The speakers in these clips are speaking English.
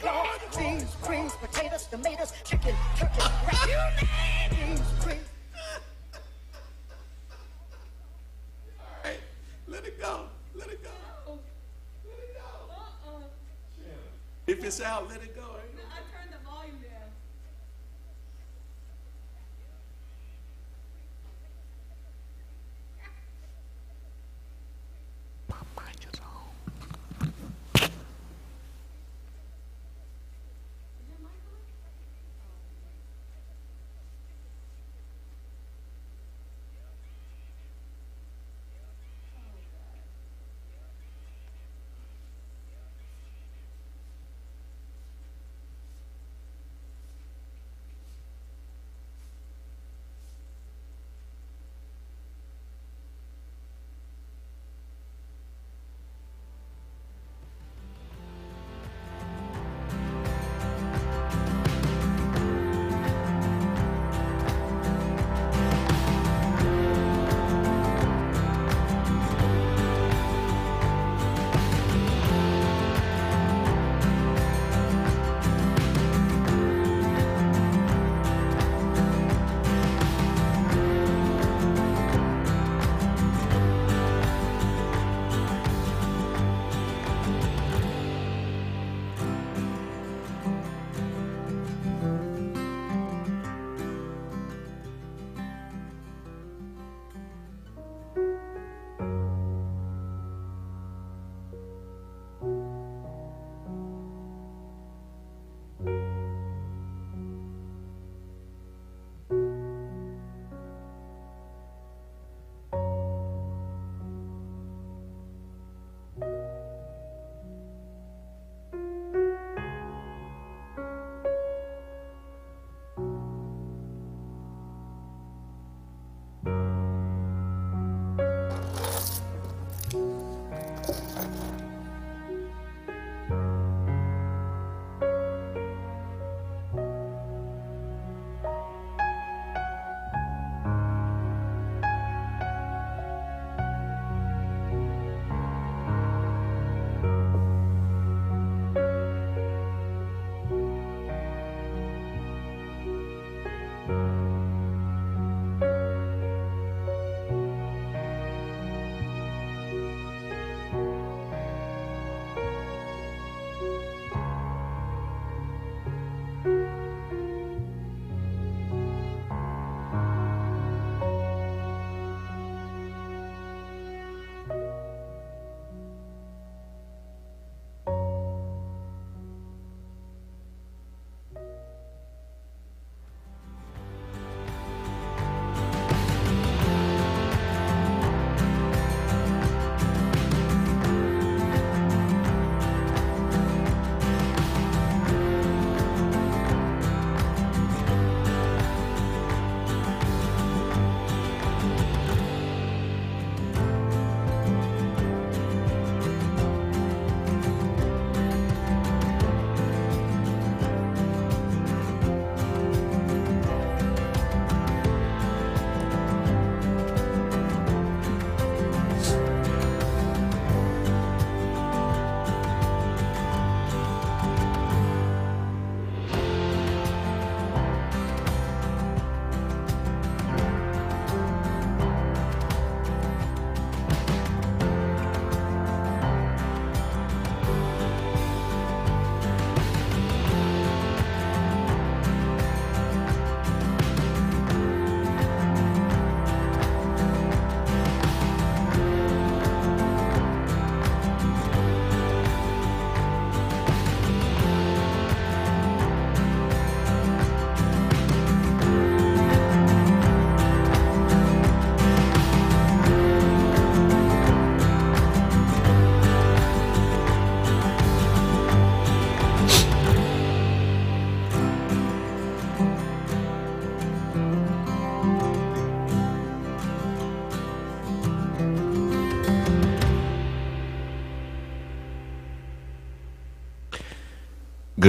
pork, beans, greens, potatoes, tomatoes, chicken, turkey, rat, you name. Beans, greens. Let it go. Let it go. Let it go. Uh -uh. If it's out, let it go.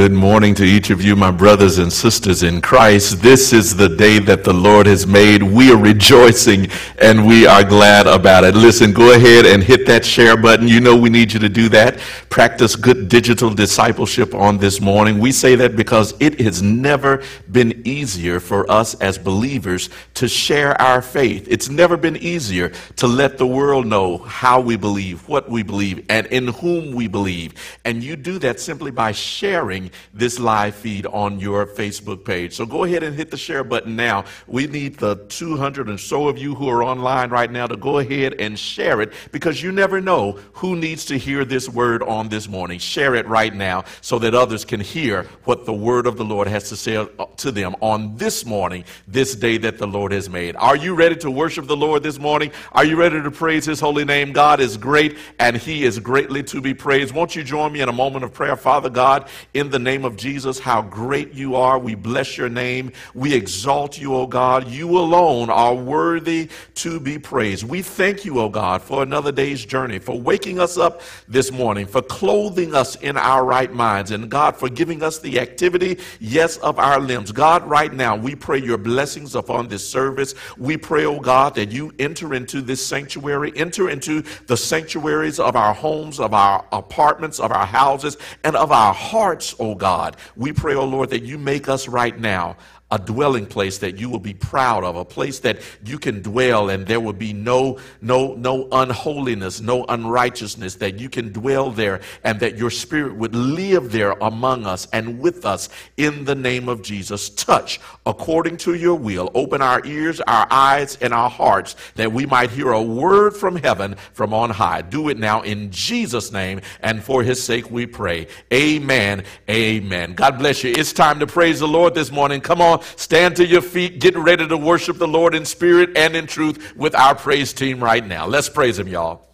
Good morning to each of you, my brothers and sisters in Christ. This is the day that the Lord has made. We are rejoicing and we are glad about it. Listen, go ahead and hit that share button. You know we need you to do that. Practice good digital discipleship on this morning. We say that because it has never been easier for us as believers to share our faith. It's never been easier to let the world know how we believe, what we believe, and in whom we believe. And you do that simply by sharing this live feed on your Facebook page. So go ahead and hit the share button now. We need the 200 and so of you who are online right now to go ahead and share it because you never know who needs to hear this word on this morning. Share it right now so that others can hear what the word of the Lord has to say uh, to them on this morning, this day that the Lord has made. Are you ready to worship the Lord this morning? Are you ready to praise his holy name? God is great and he is greatly to be praised. Won't you join me in a moment of prayer? Father God, in the name of Jesus, how great you are. We bless your name. We exalt you, O God. You alone are worthy to be praised. We thank you, O God, for another day's journey, for waking us up this morning, for clothing us in our right minds, and God, for giving us the activity, yes, of our limbs. God, right now, we pray your blessings upon this service. We pray, O God, that you enter into this sanctuary, enter into the sanctuaries of our homes, of our apartments, of our houses, and of our hearts, O God. We pray, O Lord, that you make us right now a dwelling place that you will be proud of, a place that you can dwell and there will be no, no, no unholiness, no unrighteousness, that you can dwell there and that your spirit would live there among us and with us in the name of Jesus. Touch according to your will. Open our ears, our eyes, and our hearts that we might hear a word from heaven from on high. Do it now in Jesus' name and for his sake we pray. Amen. Amen. God bless you. It's time to praise the Lord this morning. Come on stand to your feet, get ready to worship the Lord in spirit and in truth with our praise team right now. Let's praise Him, y'all.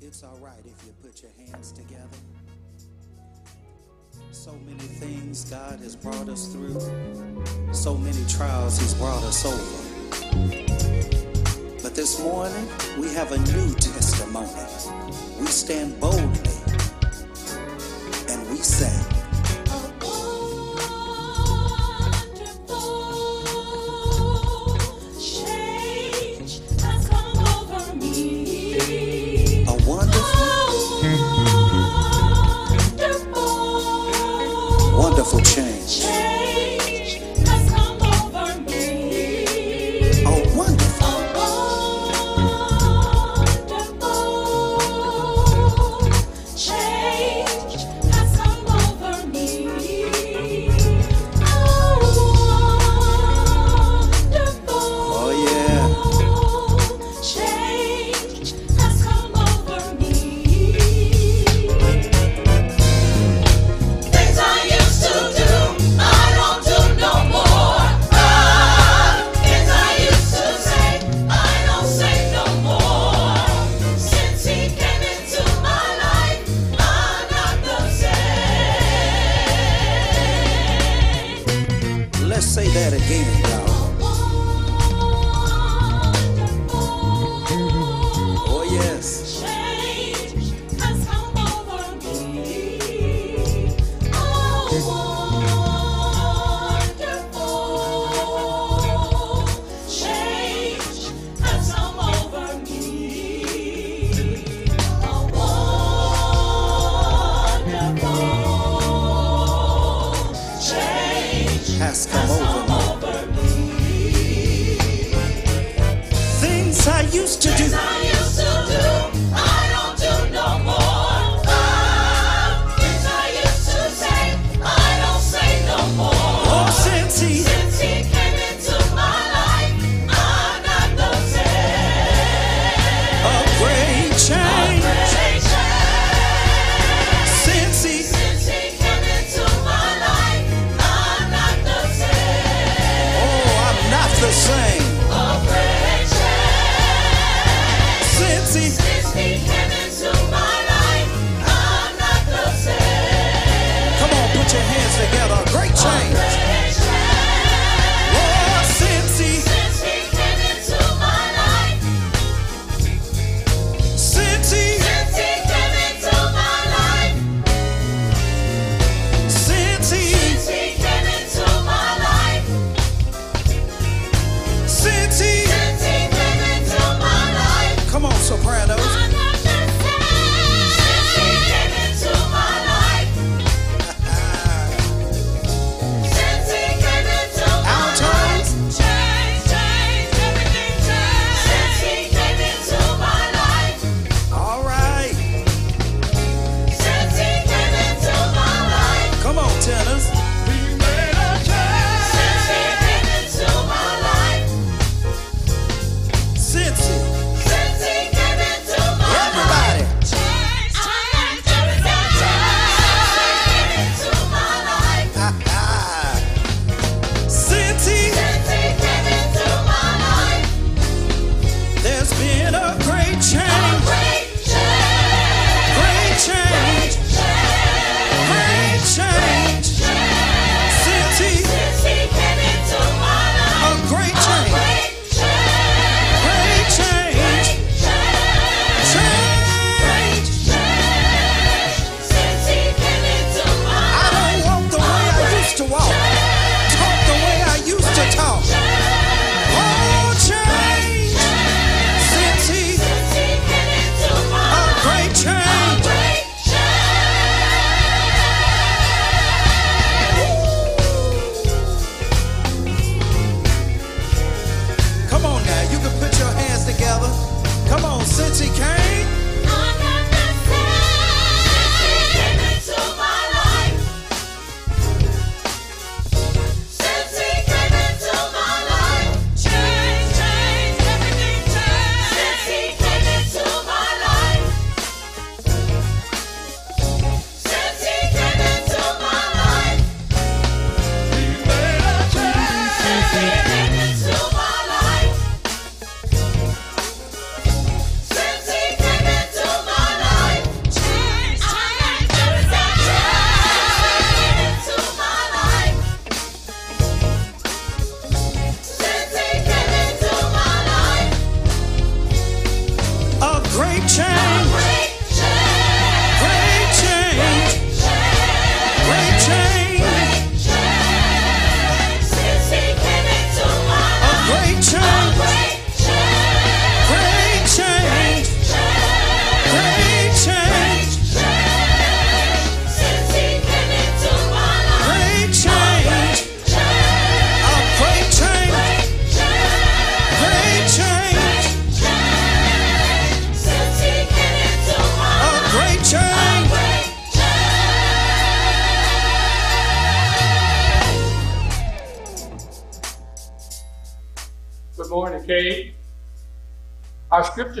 It's all right if you put your hands together. So many things God has brought us through, so many trials He's brought us over. But this morning, we have a new testimony. We stand boldly and we say,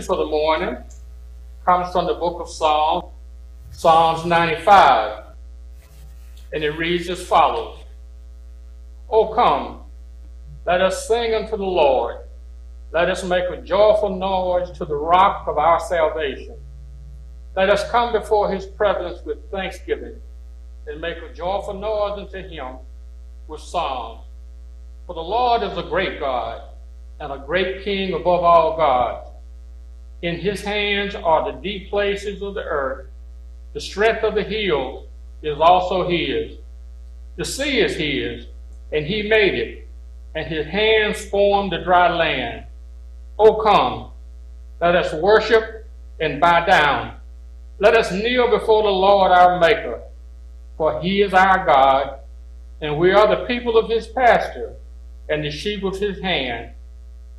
scripture for the morning comes from the book of Psalms, Psalms 95, and it reads as follows O come, let us sing unto the Lord. Let us make a joyful noise to the rock of our salvation. Let us come before his presence with thanksgiving and make a joyful noise unto him with psalms. For the Lord is a great God and a great king above all gods. In his hands are the deep places of the earth. The strength of the hills is also his. The sea is his, and he made it, and his hands formed the dry land. O come, let us worship and bow down. Let us kneel before the Lord our Maker, for he is our God, and we are the people of his pasture, and the sheep of his hand.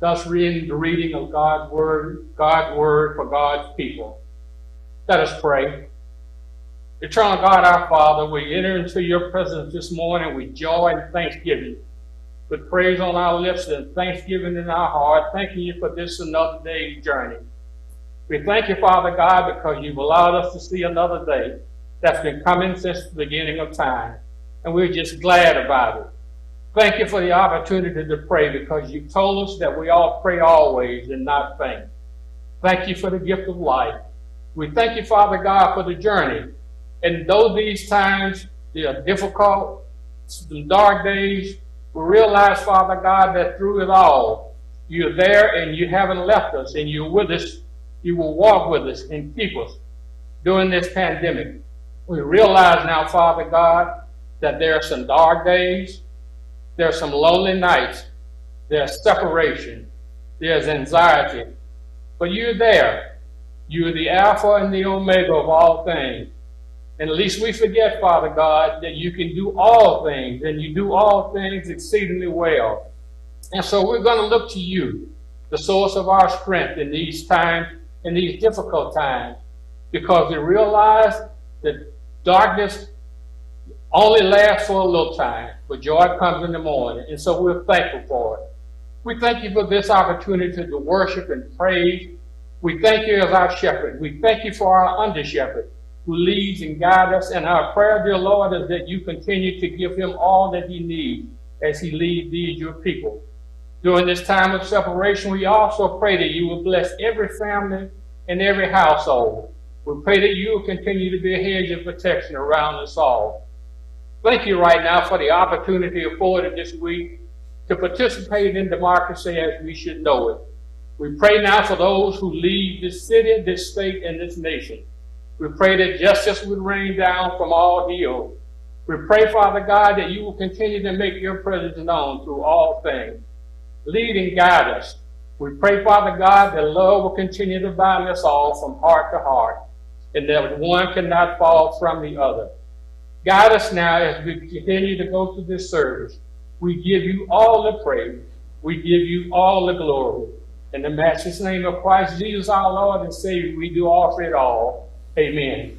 Thus reading the reading of God's word, God's word for God's people. Let us pray. Eternal God, our Father, we enter into your presence this morning with joy and thanksgiving, with praise on our lips and thanksgiving in our heart, thanking you for this another day's journey. We thank you, Father God, because you've allowed us to see another day that's been coming since the beginning of time, and we're just glad about it. Thank you for the opportunity to pray because you told us that we all pray always and not faint. Thank you for the gift of life. We thank you, Father God, for the journey. And though these times they are difficult, dark days, we realize, Father God, that through it all, you're there and you haven't left us and you're with us. You will walk with us and keep us during this pandemic. We realize now, Father God, that there are some dark days, there's some lonely nights. There's separation. There's anxiety. But you're there. You're the Alpha and the Omega of all things. And at least we forget, Father God, that you can do all things and you do all things exceedingly well. And so we're going to look to you, the source of our strength in these times, in these difficult times, because we realize that darkness only lasts for a little time, but joy comes in the morning. And so we're thankful for it. We thank you for this opportunity to worship and praise. We thank you as our shepherd. We thank you for our under shepherd who leads and guides us. And our prayer, dear Lord, is that you continue to give him all that he needs as he leads these, your people. During this time of separation, we also pray that you will bless every family and every household. We pray that you will continue to be a hedge of protection around us all. Thank you right now for the opportunity afforded this week to participate in democracy as we should know it. We pray now for those who lead this city, this state, and this nation. We pray that justice would rain down from all hills. We pray, Father God, that you will continue to make your presence known through all things. Lead and guide us. We pray, Father God, that love will continue to bind us all from heart to heart, and that one cannot fall from the other. Guide us now as we continue to go through this service. We give you all the praise. We give you all the glory. In the matchless name of Christ Jesus, our Lord and Savior, we do offer it all. Amen.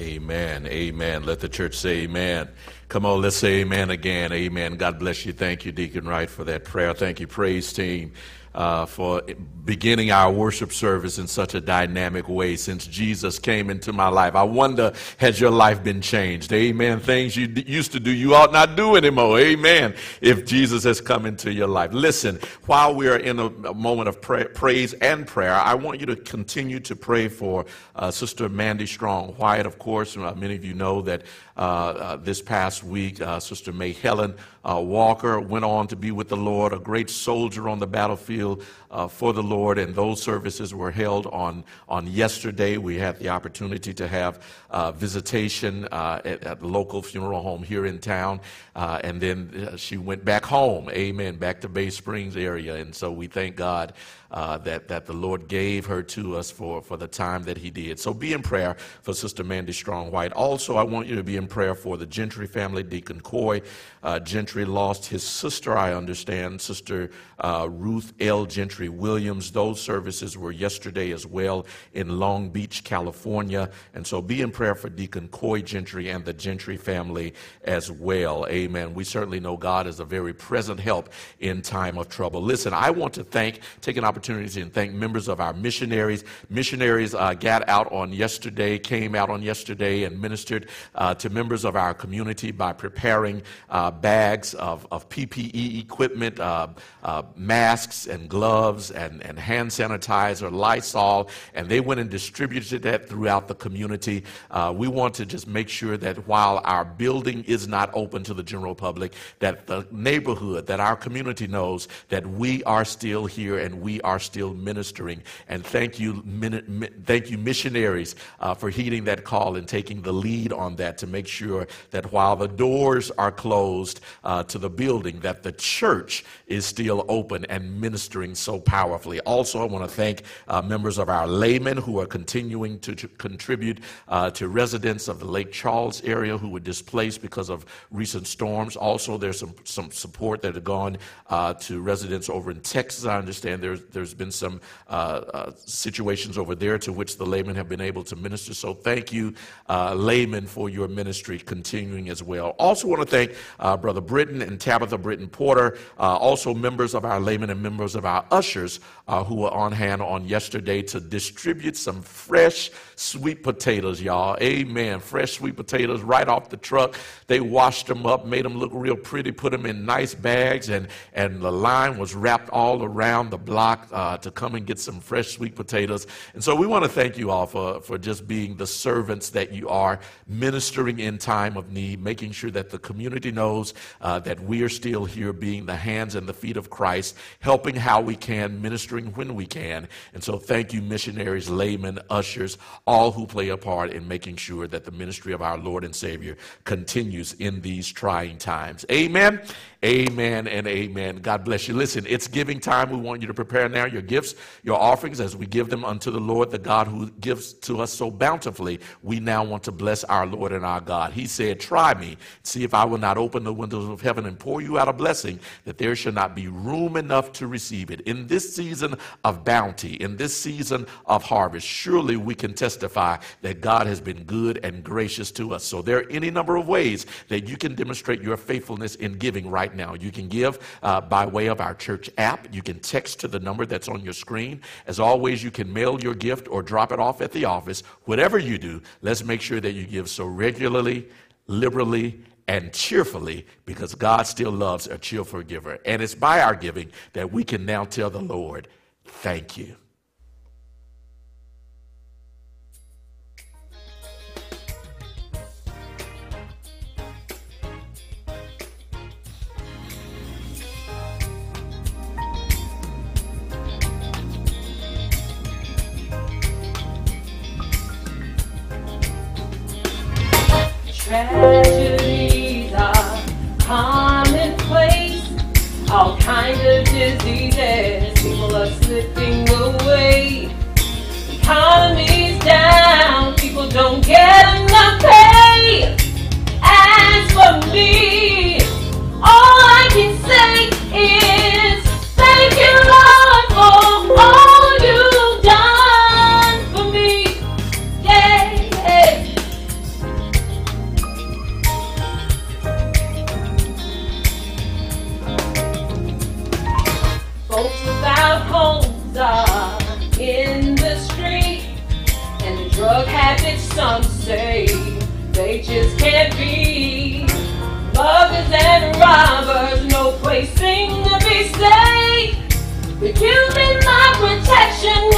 Amen. Amen. Let the church say amen. Come on, let's say amen again. Amen. God bless you. Thank you, Deacon Wright, for that prayer. Thank you, praise team, uh, for beginning our worship service in such a dynamic way since Jesus came into my life. I wonder, has your life been changed? Amen. Things you d- used to do, you ought not do anymore. Amen. If Jesus has come into your life. Listen, while we are in a, a moment of pra- praise and prayer, I want you to continue to pray for uh, Sister Mandy Strong. White, of course, uh, many of you know that this past week, uh, Sister May Helen uh, Walker went on to be with the Lord, a great soldier on the battlefield uh, for the Lord, and those services were held on, on yesterday. We had the opportunity to have uh, visitation uh, at, at the local funeral home here in town, uh, and then uh, she went back home, amen, back to Bay Springs area, and so we thank God uh, that, that the Lord gave her to us for, for the time that He did. So be in prayer for Sister Mandy Strong White. Also, I want you to be in prayer for the Gentry family, Deacon Coy. Uh, Gentry lost his sister, I understand, Sister uh, Ruth L. Gentry Williams. Those services were yesterday as well in Long Beach, California. And so be in prayer for Deacon Coy Gentry and the Gentry family as well. Amen. Amen, we certainly know God is a very present help in time of trouble. Listen, I want to thank, take an opportunity and thank members of our missionaries. Missionaries uh, got out on yesterday, came out on yesterday and ministered uh, to members of our community by preparing uh, bags of, of PPE equipment, uh, uh, masks and gloves and, and hand sanitizer, Lysol, and they went and distributed that throughout the community. Uh, we want to just make sure that while our building is not open to the general public, that the neighborhood, that our community knows that we are still here and we are still ministering. And thank you, thank you, missionaries, uh, for heeding that call and taking the lead on that to make sure that while the doors are closed uh, to the building, that the church is still open and ministering so powerfully. Also, I want to thank uh, members of our laymen who are continuing to, to contribute uh, to residents of the Lake Charles area who were displaced because of recent storms. Also, there's some, some support that have gone uh, to residents over in Texas. I understand there's, there's been some uh, uh, situations over there to which the laymen have been able to minister. So thank you, uh, laymen, for your ministry continuing as well. Also want to thank uh, Brother Britton and Tabitha Britton Porter, also members of our laymen and members of our ushers who were on hand on yesterday to distribute some fresh sweet potatoes, y'all. Amen. Fresh sweet potatoes right off the truck. They washed them up, made them look real pretty, put them in nice bags, and, and the line was wrapped all around the block uh, to come and get some fresh sweet potatoes. And so we want to thank you all for, for just being the servants that you are, ministering in time of need, making sure that the community knows uh, that we are still here being the hands and the feet of Christ, helping how we can, ministering when we can. And so thank you, missionaries, laymen, ushers, all who play a part in making sure that the ministry of our Lord and Savior continues in these trying times. Amen. Amen and amen. God bless you. Listen, it's giving time. We want you to prepare now your gifts, your offerings as we give them unto the Lord, the God who gives to us so bountifully. We now want to bless our Lord and our God. He said, Try me, see if I will not open the windows of heaven and pour you out a blessing that there shall not be room enough to receive it. In this season of bounty, in this season of harvest, surely we can testify that God has been good and gracious to us. So there are any number of ways that you can demonstrate your faithfulness in giving right now. You can give uh, by way of our church app. You can text to the number that's on your screen. As always, you can mail your gift or drop it off at the office. Whatever you do, let's make sure that you give so regularly, liberally, and cheerfully because God still loves a cheerful giver. And it's by our giving that we can now tell the Lord, thank you. Some say they just can't be. Muggers and robbers, no place seem to be safe. Been my protection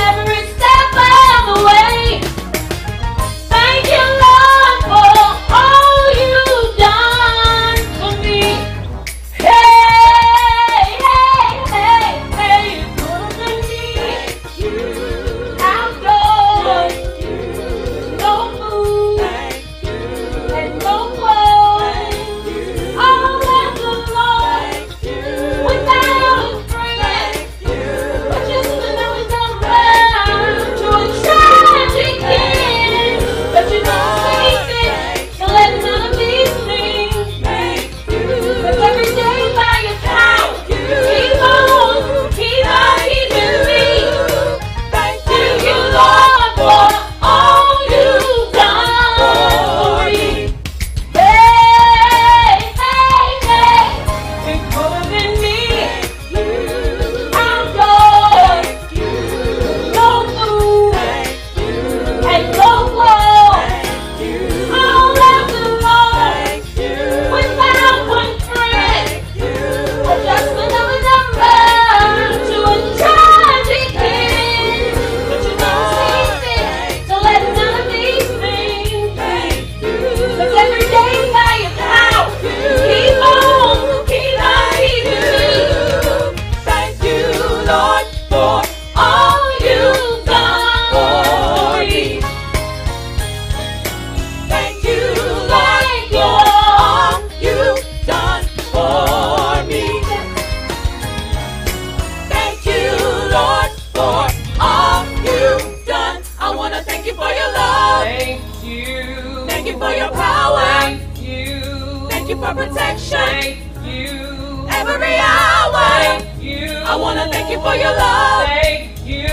I want to thank you for your love. Thank you.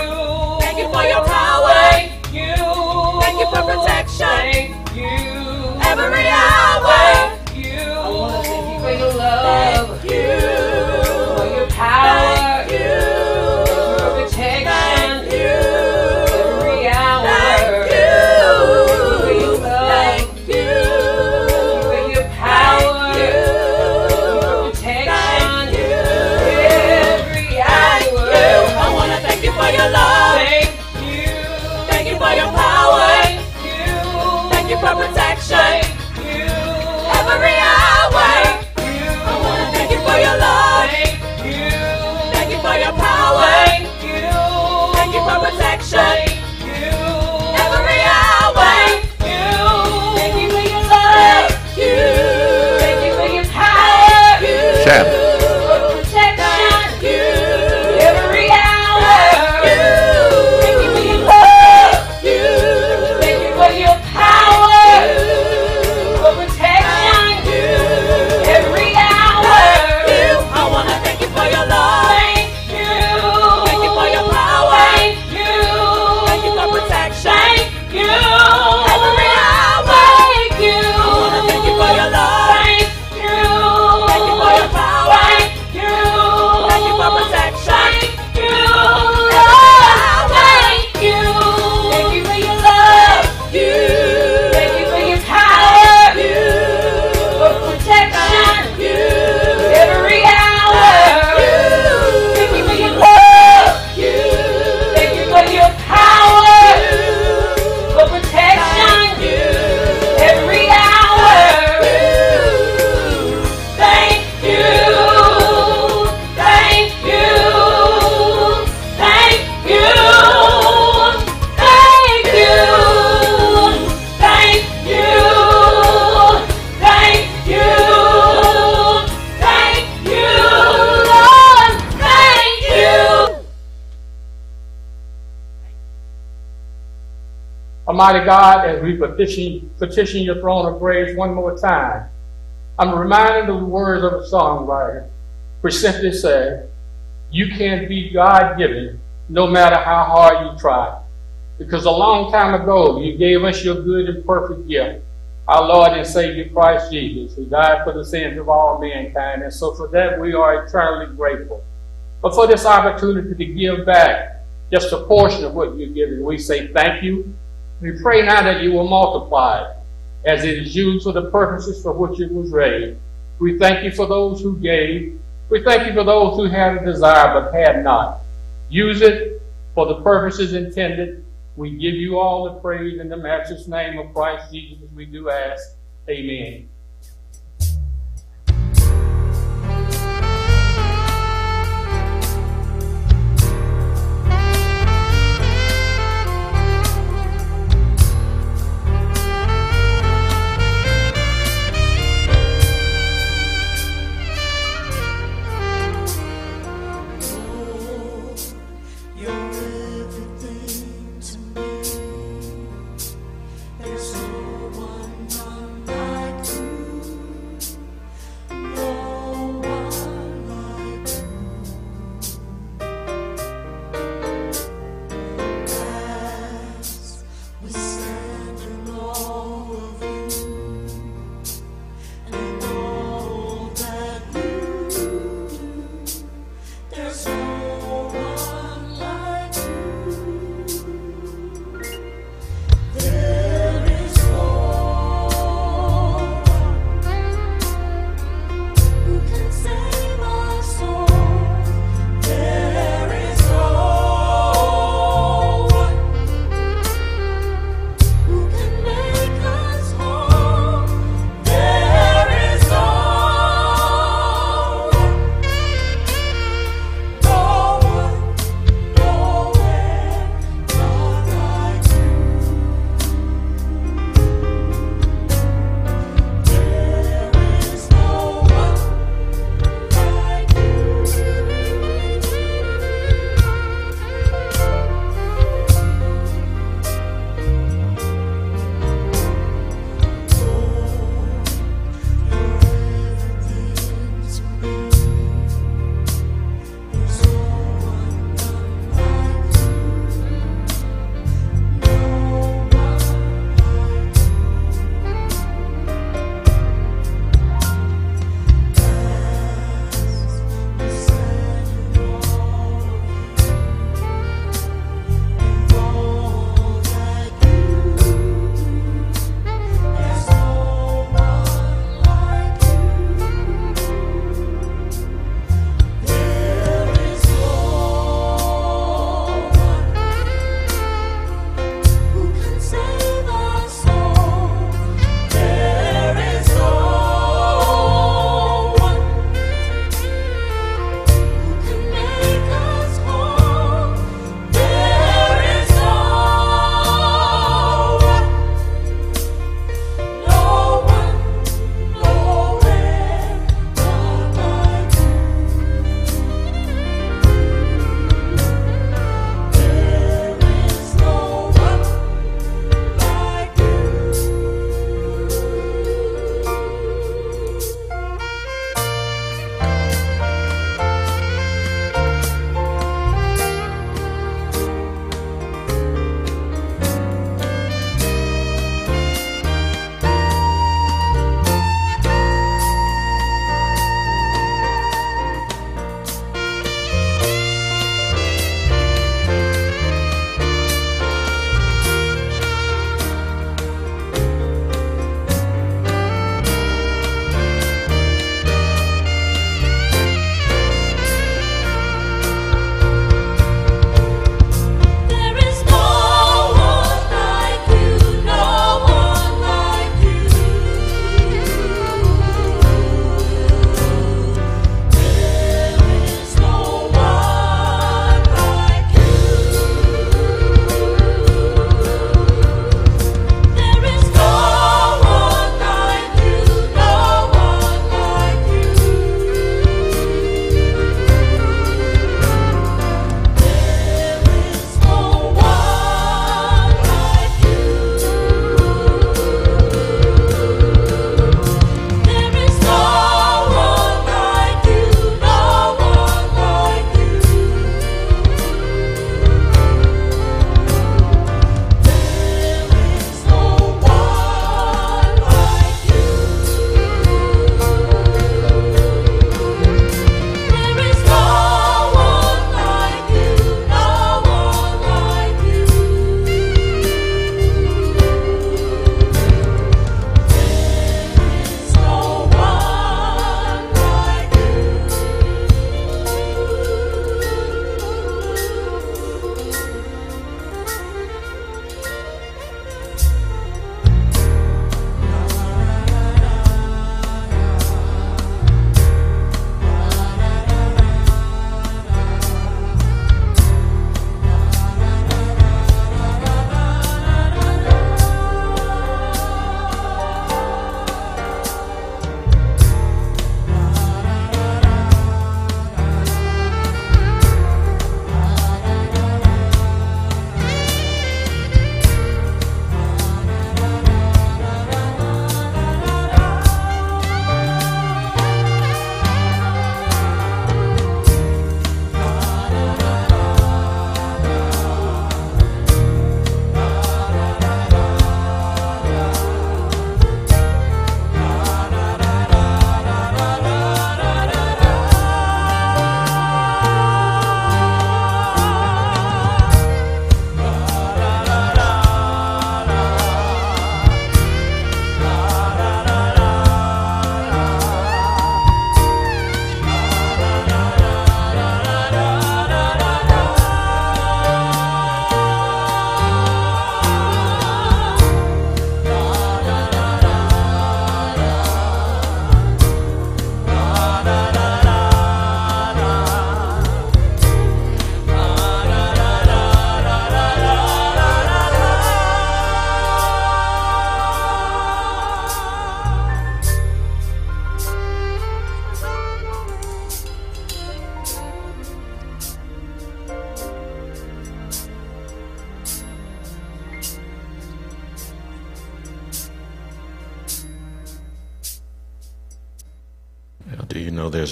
Thank you for your power. Thank you. Thank you for protection. Thank you. Every hour. Almighty God, as we petition, petition your throne of grace one more time, I'm reminded of the words of a songwriter, which simply says, You can't be God given no matter how hard you try. Because a long time ago, you gave us your good and perfect gift, our Lord and Savior Christ Jesus, who died for the sins of all mankind. And so for that, we are eternally grateful. But for this opportunity to give back just a portion of what you've given, we say thank you. We pray now that you will multiply as it is used for the purposes for which it was raised. We thank you for those who gave. We thank you for those who had a desire but had not. Use it for the purposes intended. We give you all the praise in the matchless name of Christ Jesus we do ask. Amen.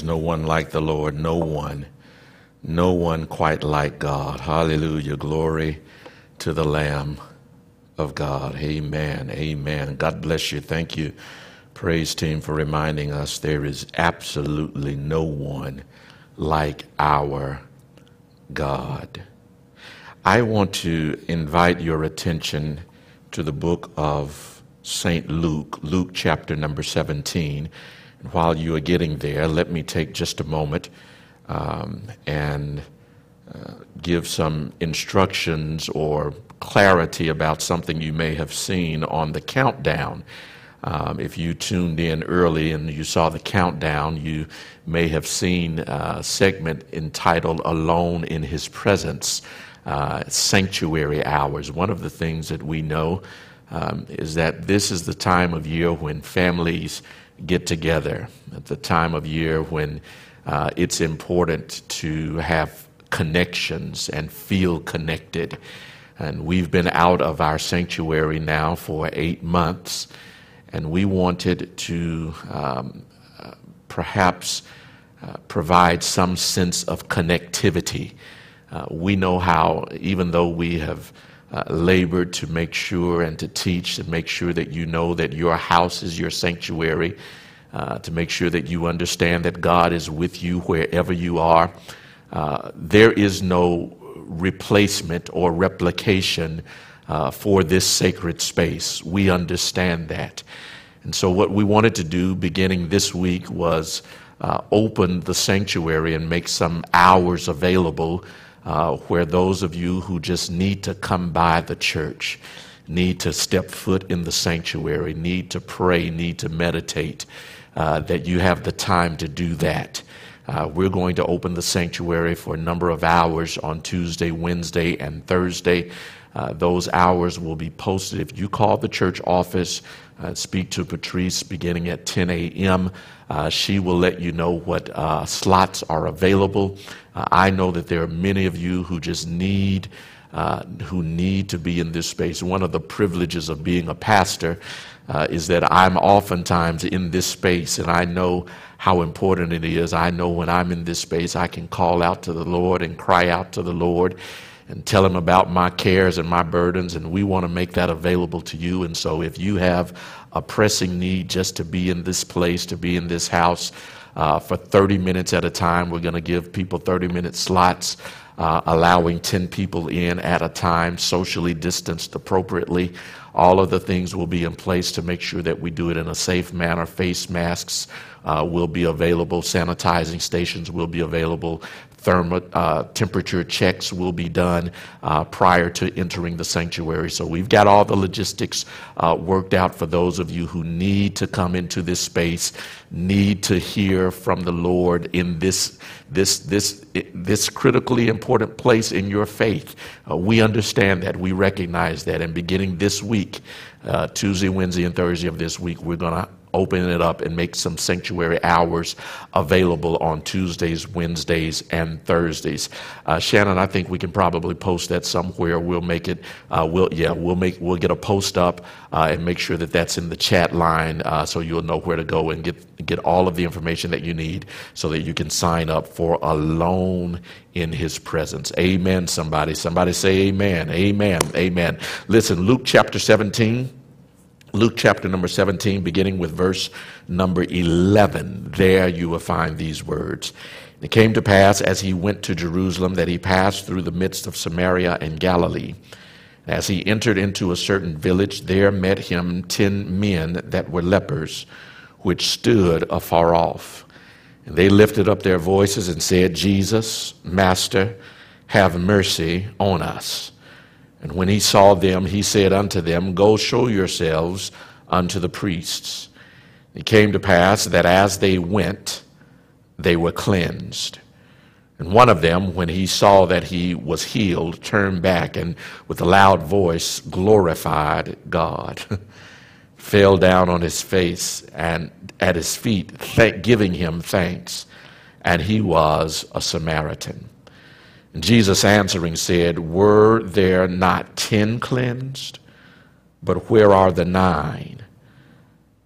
No one like the Lord? No one. No one quite like God. Hallelujah. Glory to the Lamb of God. Amen. Amen. God bless you. Thank you, praise team, for reminding us there is absolutely no one like our God. I want to invite your attention to the book of St. Luke, Luke chapter number 17. And while you are getting there, let me take just a moment um, and uh, give some instructions or clarity about something you may have seen on the countdown. Um, if you tuned in early and you saw the countdown, you may have seen a segment entitled Alone in His Presence, uh, Sanctuary Hours. One of the things that we know um, is that this is the time of year when families get together, at the time of year when uh, it's important to have connections and feel connected. And we've been out of our sanctuary now for eight months, and we wanted to um, uh, perhaps uh, provide some sense of connectivity. Uh, we know how, even though we have uh, labored to make sure and to teach and make sure that you know that your house is your sanctuary, uh, to make sure that you understand that God is with you wherever you are. Uh, there is no replacement or replication uh, for this sacred space. We understand that. And so, what we wanted to do beginning this week was uh, open the sanctuary and make some hours available uh, where those of you who just need to come by the church, need to step foot in the sanctuary, need to pray, need to meditate, uh, that you have the time to do that. Uh, we're going to open the sanctuary for a number of hours on Tuesday, Wednesday, and Thursday. Uh, those hours will be posted. If you call the church office, uh, speak to Patrice beginning at 10 a.m., uh, she will let you know what uh, slots are available. Uh, I know that there are many of you who just need. Who need to be in this space. One of the privileges of being a pastor is that I'm oftentimes in this space and I know how important it is. I know when I'm in this space, I can call out to the Lord and cry out to the Lord and tell him about my cares and my burdens, and we want to make that available to you. And so, if you have a pressing need just to be in this place, to be in this house uh, for 30 minutes at a time, we're going to give people 30 minute slots. Uh, allowing 10 people in at a time, socially distanced appropriately. All of the things will be in place to make sure that we do it in a safe manner. Face masks uh, will be available, sanitizing stations will be available, thermo, uh, temperature checks will be done uh, prior to entering the sanctuary. So we've got all the logistics uh, worked out for those of you who need to come into this space, need to hear from the Lord in this this this this critically important place in your faith. Uh, we understand that, we recognize that, and beginning this week, uh, Tuesday, Wednesday, and Thursday of this week, we're going to open it up and make some sanctuary hours available on Tuesdays, Wednesdays, and Thursdays. Uh, Shannon, I think we can probably post that somewhere. We'll make it. Uh, we'll yeah, we'll make we'll get a post up uh, and make sure that that's in the chat line uh, so you'll know where to go and get get all of the information that you need so that you can sign up for alone in his presence. Amen. Somebody, somebody say amen. Amen. Amen. Listen, Luke chapter 17. Luke chapter number 17, beginning with verse number 11. There you will find these words. It came to pass as he went to Jerusalem that he passed through the midst of Samaria and Galilee. As he entered into a certain village, there met him ten men that were lepers, which stood afar off. And they lifted up their voices and said, Jesus, Master, have mercy on us. And when he saw them, he said unto them, Go show yourselves unto the priests. It came to pass that as they went, they were cleansed. And one of them, when he saw that he was healed, turned back and with a loud voice glorified God, fell down on his face and at his feet, giving him thanks. And he was a Samaritan. Jesus answering said, Were there not ten cleansed? But where are the nine?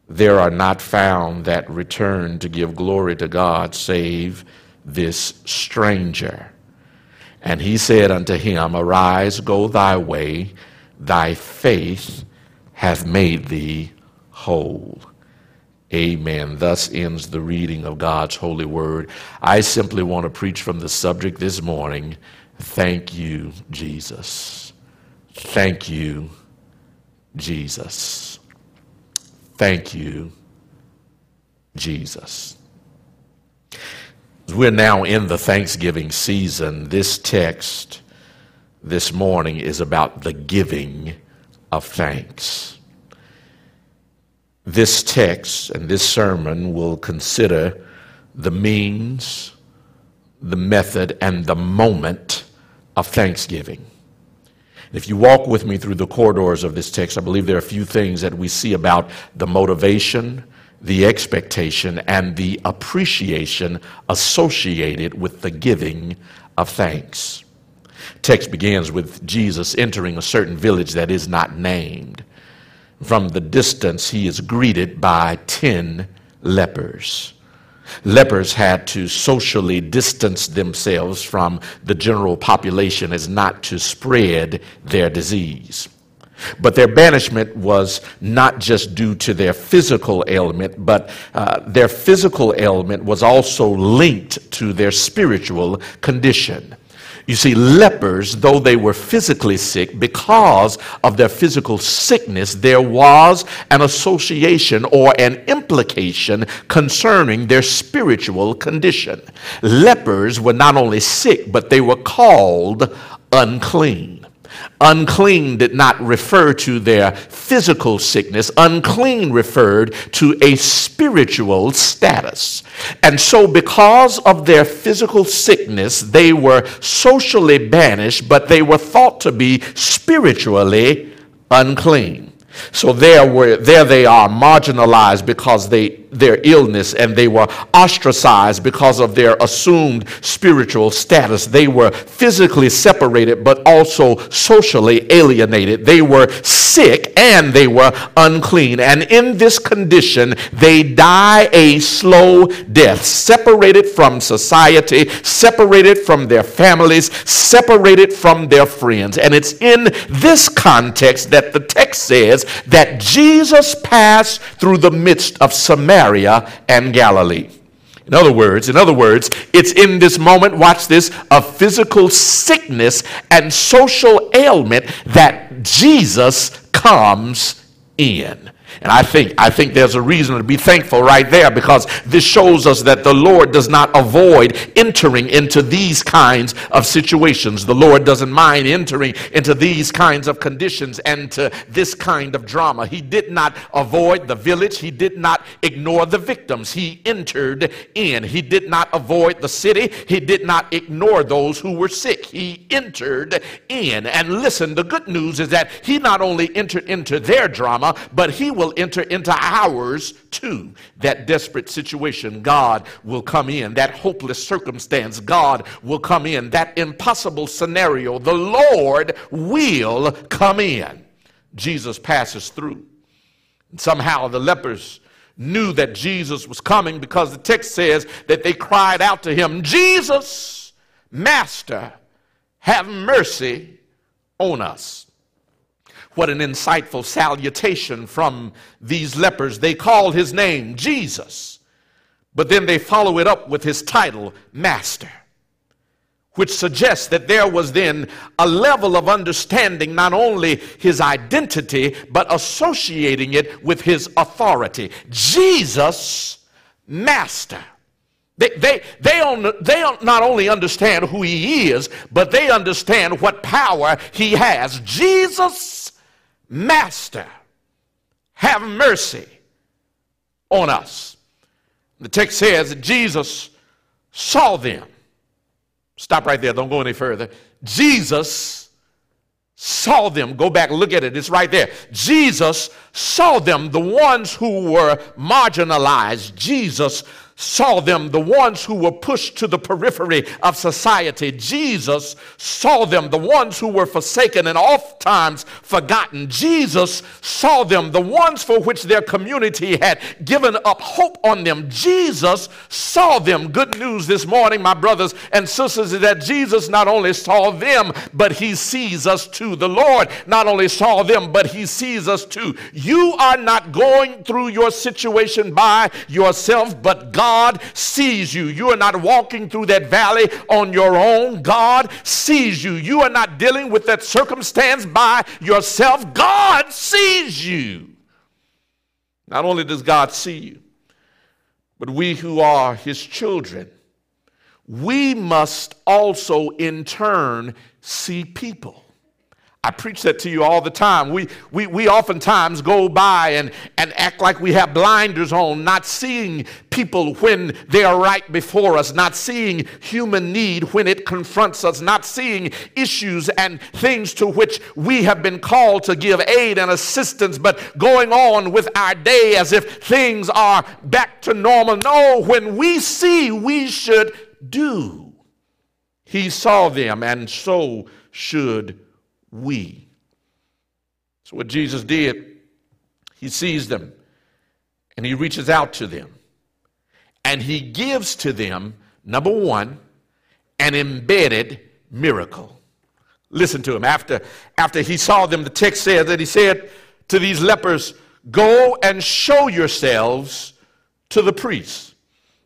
there are not found that return to give glory to God save this stranger. And he said unto him, Arise, go thy way, thy faith hath made thee whole. Amen. Thus ends the reading of God's holy word. I simply want to preach from the subject this morning. Thank you, Jesus. Thank you, Jesus. Thank you, Jesus. We're now in the Thanksgiving season. This text this morning is about the giving of thanks. This text and this sermon will consider the means, the method, and the moment of thanksgiving. If you walk with me through the corridors of this text, I believe there are a few things that we see about the motivation, the expectation, and the appreciation associated with the giving of thanks. Text begins with Jesus entering a certain village that is not named. From the distance, he is greeted by 10 lepers. Lepers had to socially distance themselves from the general population as not to spread their disease. But their banishment was not just due to their physical ailment, but uh, their physical ailment was also linked to their spiritual condition. You see, lepers, though they were physically sick, because of their physical sickness, there was an association or an implication concerning their spiritual condition. Lepers were not only sick, but they were called unclean. Unclean did not refer to their physical sickness. Unclean referred to a spiritual status. And so, because of their physical sickness, they were socially banished, but they were thought to be spiritually unclean. So there were there they are marginalized because they their illness and they were ostracized because of their assumed spiritual status. They were physically separated but also socially alienated. They were sick and they were unclean. And in this condition, they die a slow death, separated from society, separated from their families, separated from their friends. And it's in this context that the text says that Jesus passed through the midst of Samaria and Galilee. In other words, in other words, it's in this moment, watch this, of physical sickness and social ailment that Jesus comes in. And I think, I think there's a reason to be thankful right there because this shows us that the Lord does not avoid entering into these kinds of situations. The Lord doesn't mind entering into these kinds of conditions and to this kind of drama. He did not avoid the village. He did not ignore the victims. He entered in. He did not avoid the city. He did not ignore those who were sick. He entered in. And listen, the good news is that he not only entered into their drama, but he will enter into ours too. That desperate situation, God will come in. That hopeless circumstance, God will come in. That impossible scenario, the Lord will come in. Jesus passes through. And somehow the lepers knew that Jesus was coming because the text says that they cried out to him, Jesus, Master, have mercy on us. What an insightful salutation from these lepers. They call his name Jesus, but then they follow it up with his title, Master, which suggests that there was then a level of understanding not only his identity, but associating it with his authority. Jesus, Master. They, they, they, don't, they not only understand who he is, but they understand what power he has. Jesus, Master, have mercy on us. The text says that Jesus saw them. Stop right there, don't go any further. Jesus saw them. Go back, look at it, it's right there. Jesus saw them, the ones who were marginalized. Jesus saw them, the ones who were pushed to the periphery of society. Jesus saw them, the ones who were forsaken and oft times forgotten. Jesus saw them, the ones for which their community had given up hope on them. Jesus saw them. Good news this morning, my brothers and sisters, is that Jesus not only saw them, but he sees us too. The Lord not only saw them, but he sees us too. You are not going through your situation by yourself, but God God sees you. You are not walking through that valley on your own. God sees you. You are not dealing with that circumstance by yourself. God sees you. Not only does God see you, but we who are his children, we must also in turn see people. I preach that to you all the time. We, we, we oftentimes go by and, and act like we have blinders on, not seeing people when they are right before us, not seeing human need when it confronts us, not seeing issues and things to which we have been called to give aid and assistance, but going on with our day as if things are back to normal. No, when we see, we should do. He saw them, and so should we. That's what Jesus did. He sees them and he reaches out to them and he gives to them, number one, an embedded miracle. Listen to him. After, after he saw them, the text says that he said to these lepers, Go and show yourselves to the priests.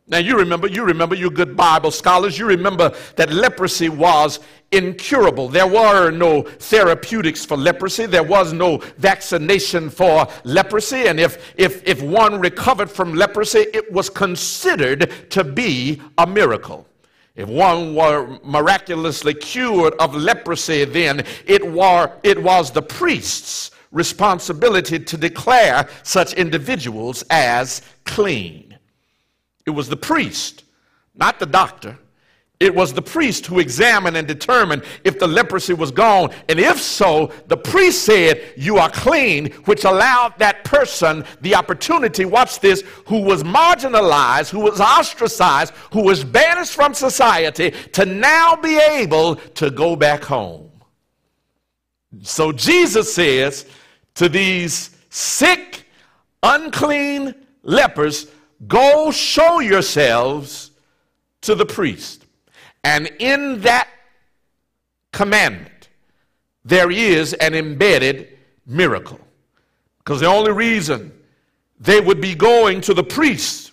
Now you remember, you remember, you good Bible scholars, you remember that leprosy was incurable. There were no therapeutics for leprosy. There was no vaccination for leprosy. And if, if, if one recovered from leprosy, it was considered to be a miracle. If one were miraculously cured of leprosy, then it, were, it was the priest's responsibility to declare such individuals as clean. It was the priest, not the doctor. It was the priest who examined and determined if the leprosy was gone. And if so, the priest said, You are clean, which allowed that person the opportunity, watch this, who was marginalized, who was ostracized, who was banished from society, to now be able to go back home. So Jesus says to these sick, unclean lepers, Go show yourselves to the priest. And in that commandment, there is an embedded miracle. Because the only reason they would be going to the priest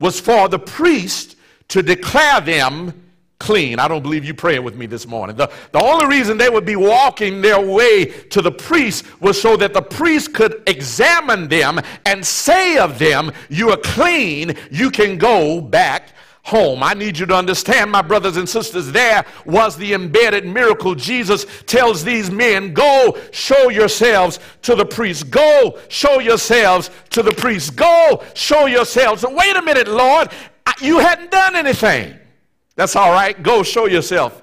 was for the priest to declare them clean. I don't believe you praying with me this morning. The, the only reason they would be walking their way to the priest was so that the priest could examine them and say of them, You are clean, you can go back home. I need you to understand, my brothers and sisters, there was the embedded miracle. Jesus tells these men, Go show yourselves to the priest. Go show yourselves to the priest. Go show yourselves. Wait a minute, Lord. You hadn't done anything. That's all right. Go show yourself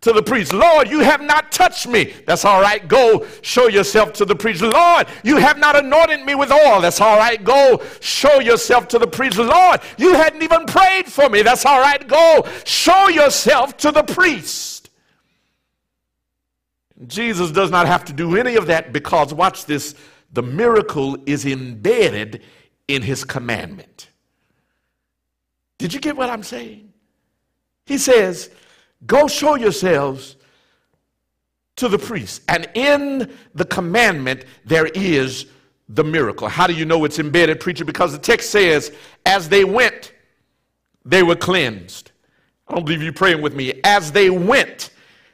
to the priest. Lord, you have not touched me. That's all right. Go show yourself to the priest. Lord, you have not anointed me with oil. That's all right. Go show yourself to the priest. Lord, you hadn't even prayed for me. That's all right. Go show yourself to the priest. Jesus does not have to do any of that because, watch this, the miracle is embedded in his commandment. Did you get what I'm saying? He says, Go show yourselves to the priest. And in the commandment, there is the miracle. How do you know it's embedded, preacher? Because the text says, As they went, they were cleansed. I don't believe you praying with me. As they went,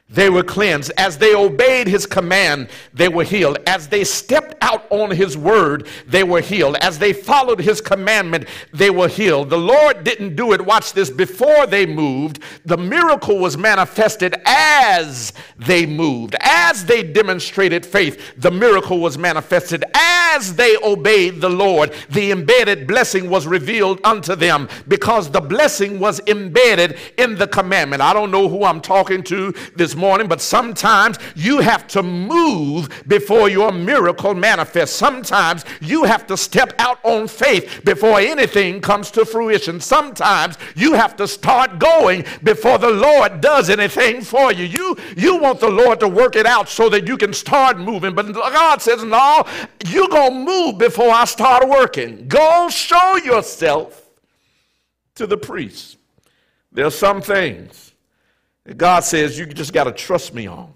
they were cleansed. As they obeyed his command, they were healed. As they stepped out on his word, they were healed. As they followed his commandment, they were healed. The Lord didn't do it, watch this, before they moved. The miracle was manifested as they moved. As they demonstrated faith, the miracle was manifested. As they obeyed the Lord, the embedded blessing was revealed unto them because the blessing was embedded in the commandment. I don't know who I'm talking to this morning, but sometimes you have to move before your miracle manifests. Sometimes you have to step out on faith before anything comes to fruition. Sometimes you have to start going before the Lord does anything for you. You, you want the Lord to work it out so that you can start moving, but God says, No, you're going to move before I start working. Go show yourself to the priest. There are some things God says you just got to trust me on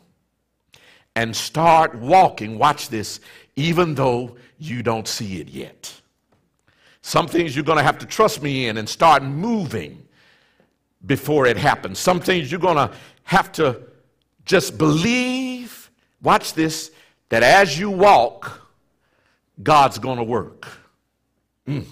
and start walking. Watch this, even though you don't see it yet. Some things you're going to have to trust me in and start moving before it happens. Some things you're going to have to just believe, watch this, that as you walk, God's going to work. Mm.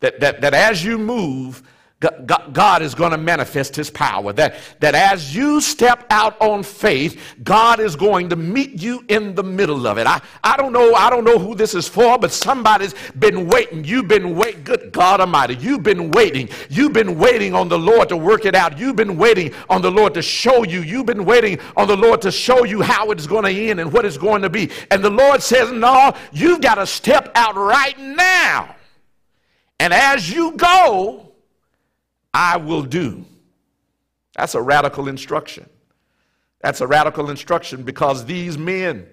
That, that, that as you move, God is going to manifest his power. That, that as you step out on faith, God is going to meet you in the middle of it. I, I don't know, I don't know who this is for, but somebody's been waiting. You've been waiting. Good God Almighty. You've been waiting. You've been waiting on the Lord to work it out. You've been waiting on the Lord to show you. You've been waiting on the Lord to show you how it's going to end and what it's going to be. And the Lord says, No, you've got to step out right now. And as you go, I will do. That's a radical instruction. That's a radical instruction because these men,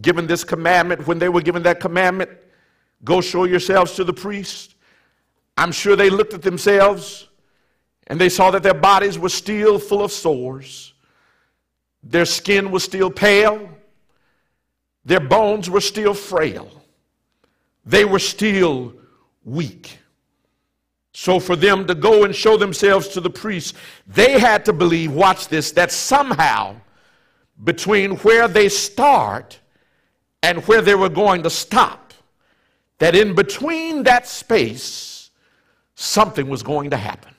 given this commandment, when they were given that commandment, go show yourselves to the priest, I'm sure they looked at themselves and they saw that their bodies were still full of sores. Their skin was still pale. Their bones were still frail. They were still weak. So, for them to go and show themselves to the priest, they had to believe, watch this, that somehow between where they start and where they were going to stop, that in between that space, something was going to happen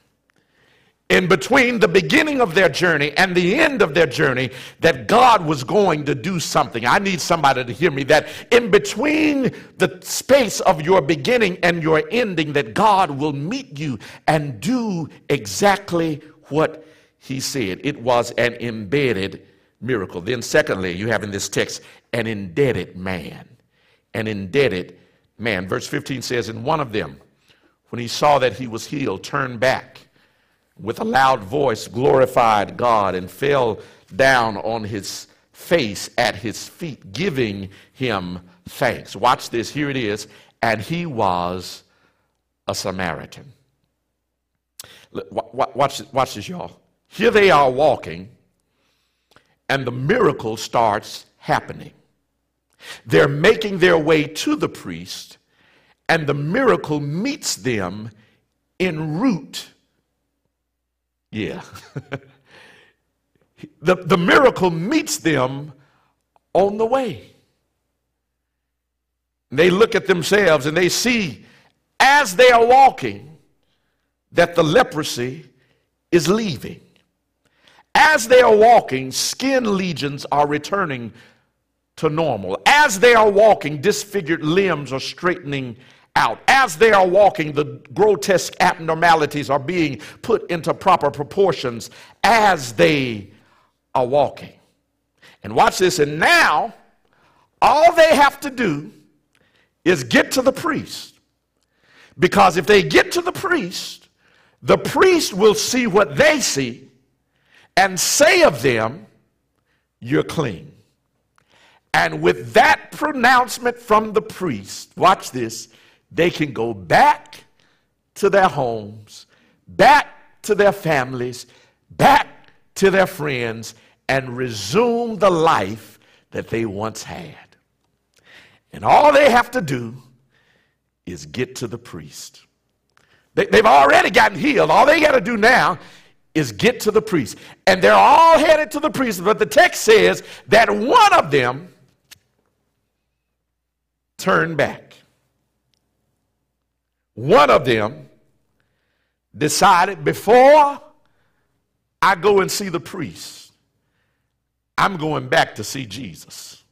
in between the beginning of their journey and the end of their journey that God was going to do something. I need somebody to hear me that in between the space of your beginning and your ending that God will meet you and do exactly what he said. It was an embedded miracle. Then secondly, you have in this text an indebted man. An indebted man. Verse 15 says, And one of them, when he saw that he was healed, turned back with a loud voice glorified God and fell down on his face at his feet, giving him thanks. Watch this. Here it is. And he was a Samaritan. Watch, watch this, y'all. Here they are walking, and the miracle starts happening. They're making their way to the priest, and the miracle meets them en route yeah. the, the miracle meets them on the way. They look at themselves and they see as they are walking that the leprosy is leaving. As they are walking, skin lesions are returning to normal. As they are walking, disfigured limbs are straightening out. As they are walking, the grotesque abnormalities are being put into proper proportions as they are walking. And watch this, and now all they have to do is get to the priest. Because if they get to the priest, the priest will see what they see and say of them, You're clean. And with that pronouncement from the priest, watch this, they can go back to their homes, back to their families, back to their friends, and resume the life that they once had. And all they have to do is get to the priest. They, have already gotten healed. All they got to do now is get to the priest. And they're all headed to the priest. But the text says that one of them turned back. One of them decided before I go and see the priest, I'm going back to see Jesus.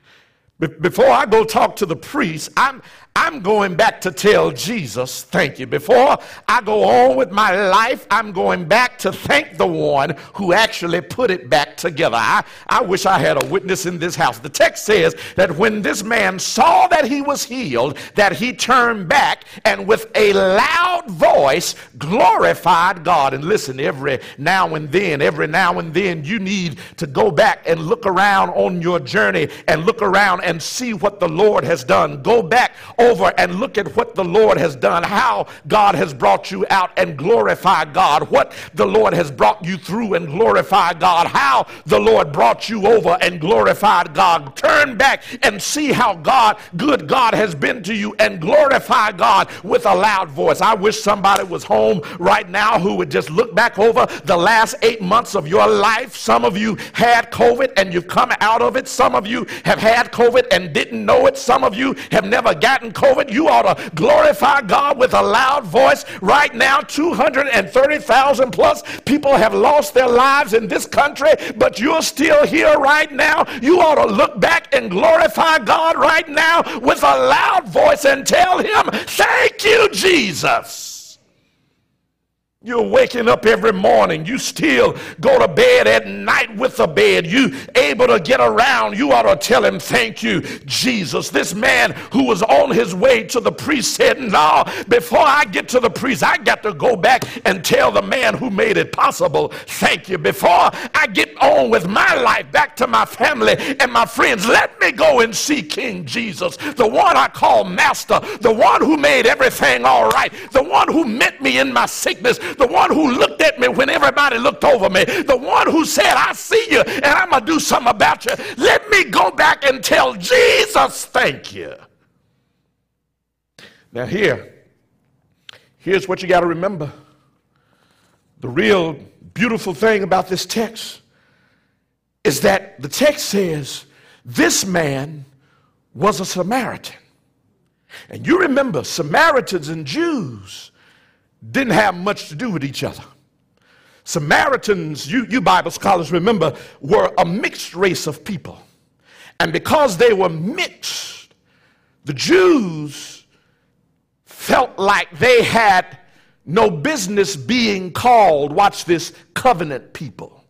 before I go talk to the priest, I'm, I'm going back to tell Jesus, thank you. Before I go on with my life, I'm going back to thank the one who actually put it back together. I, I wish I had a witness in this house. The text says that when this man saw that he was healed, that he turned back and with a loud voice glorified God. And listen, every now and then, every now and then, you need to go back and look around on your journey and look around and see what the Lord has done. Go back over and look at what the Lord has done, how God has brought you out and glorify God, what the Lord has brought you through and glorify God, how the Lord brought you over and glorified God. Turn back and see how God, good God, has been to you and glorify God with a loud voice. I wish somebody was home right now who would just look back over the last eight months of your life. Some of you had COVID and you've come out of it. Some of you have had COVID and didn't know it. Some of you have never gotten COVID. You ought to glorify God with a loud voice. Right now, 230,000 plus people have lost their lives in this country, but you're still here right now. You ought to look back and glorify God right now with a loud voice and tell Him, Thank you, Jesus. You're waking up every morning. You still go to bed at night with a bed. You able to get around. You ought to tell him, thank you, Jesus. This man who was on his way to the priest said, no, before I get to the priest, I got to go back and tell the man who made it possible, thank you. Before I get on with my life back to my family and my friends, let me go and see King Jesus, the one I call master, the one who made everything all right, the one who met me in my sickness, the one who looked at me when everybody looked over me, the one who said, I see you and I'm going to do something about you. Let me go back and tell Jesus, thank you. Now, here, here's what you got to remember. The real beautiful thing about this text is that the text says this man was a Samaritan. And you remember, Samaritans and Jews didn't have much to do with each other. Samaritans, you, you Bible scholars remember, were a mixed race of people. And because they were mixed, the Jews felt like they had no business being called, watch this, covenant people.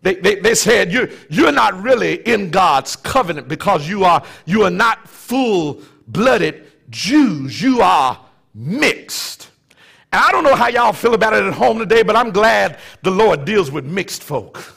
They, they, they said, you're, you're not really in God's covenant because you are, you are not full blooded Jews. You are mixed. I don't know how y'all feel about it at home today, but I'm glad the Lord deals with mixed folk.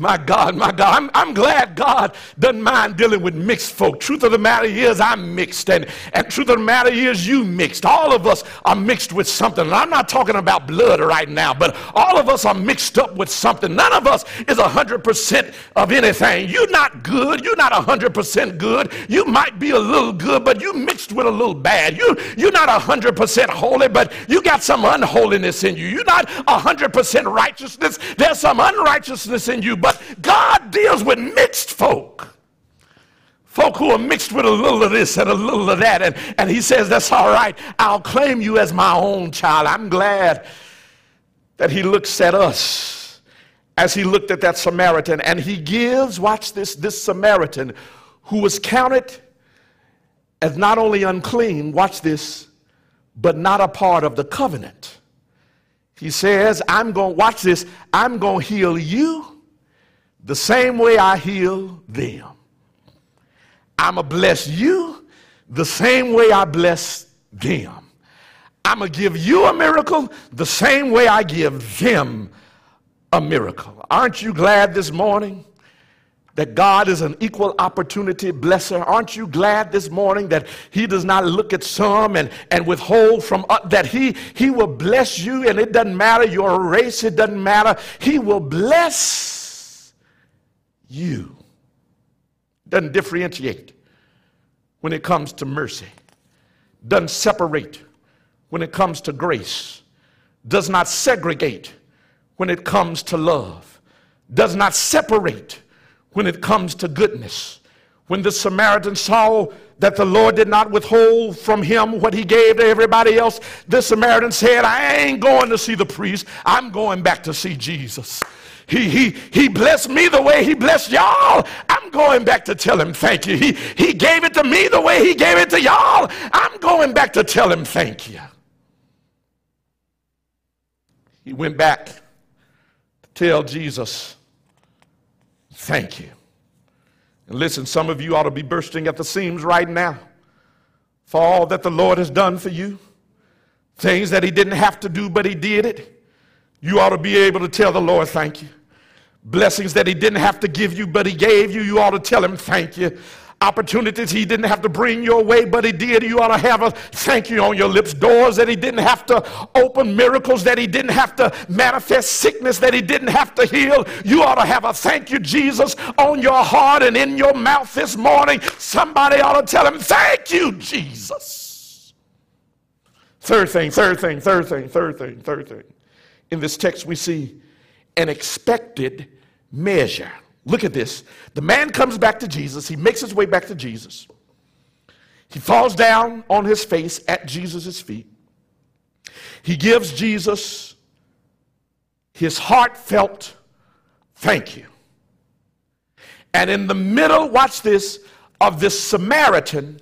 My God, my God, I'm, I'm glad God doesn't mind dealing with mixed folk. Truth of the matter is, I'm mixed, and, and truth of the matter is, you mixed. All of us are mixed with something. And I'm not talking about blood right now, but all of us are mixed up with something. None of us is 100% of anything. You're not good. You're not 100% good. You might be a little good, but you mixed with a little bad. You, you're not 100% holy, but you got some unholiness in you. You're not 100% righteousness. There's some unrighteousness in you, but but God deals with mixed folk. Folk who are mixed with a little of this and a little of that. And, and he says, That's all right. I'll claim you as my own child. I'm glad that he looks at us as he looked at that Samaritan. And he gives, watch this, this Samaritan who was counted as not only unclean, watch this, but not a part of the covenant. He says, I'm going, watch this, I'm going to heal you the same way I heal them. I'm going to bless you the same way I bless them. I'm going to give you a miracle the same way I give them a miracle. Aren't you glad this morning that God is an equal opportunity blesser? Aren't you glad this morning that He does not look at some and, and withhold from uh, that He He will bless you and it doesn't matter your race, it doesn't matter. He will bless you. Doesn't differentiate when it comes to mercy, doesn't separate when it comes to grace, does not segregate when it comes to love, does not separate when it comes to goodness. When the Samaritan saw that the Lord did not withhold from him what he gave to everybody else, the Samaritan said, I ain't going to see the priest, I'm going back to see Jesus. He, he, he blessed me the way he blessed y'all. I'm going back to tell him thank you. He, he gave it to me the way he gave it to y'all. I'm going back to tell him thank you. He went back to tell Jesus, thank you. And listen, some of you ought to be bursting at the seams right now for all that the Lord has done for you. Things that he didn't have to do, but he did it. You ought to be able to tell the Lord, thank you. Blessings that he didn't have to give you, but he gave you, you ought to tell him, thank you opportunities he didn't have to bring your way, but he did. You ought to have a thank you on your lips. Doors that he didn't have to open, miracles that he didn't have to manifest, sickness that he didn't have to heal. You ought to have a thank you, Jesus, on your heart and in your mouth this morning. Somebody ought to tell him, thank you, Jesus. Third thing, third thing, third thing, third thing, third thing. In this text, we see an expected measure. Look at this. The man comes back to Jesus. He makes his way back to Jesus. He falls down on his face at Jesus' feet. He gives Jesus his heartfelt thank you. And in the middle, watch this, of this Samaritan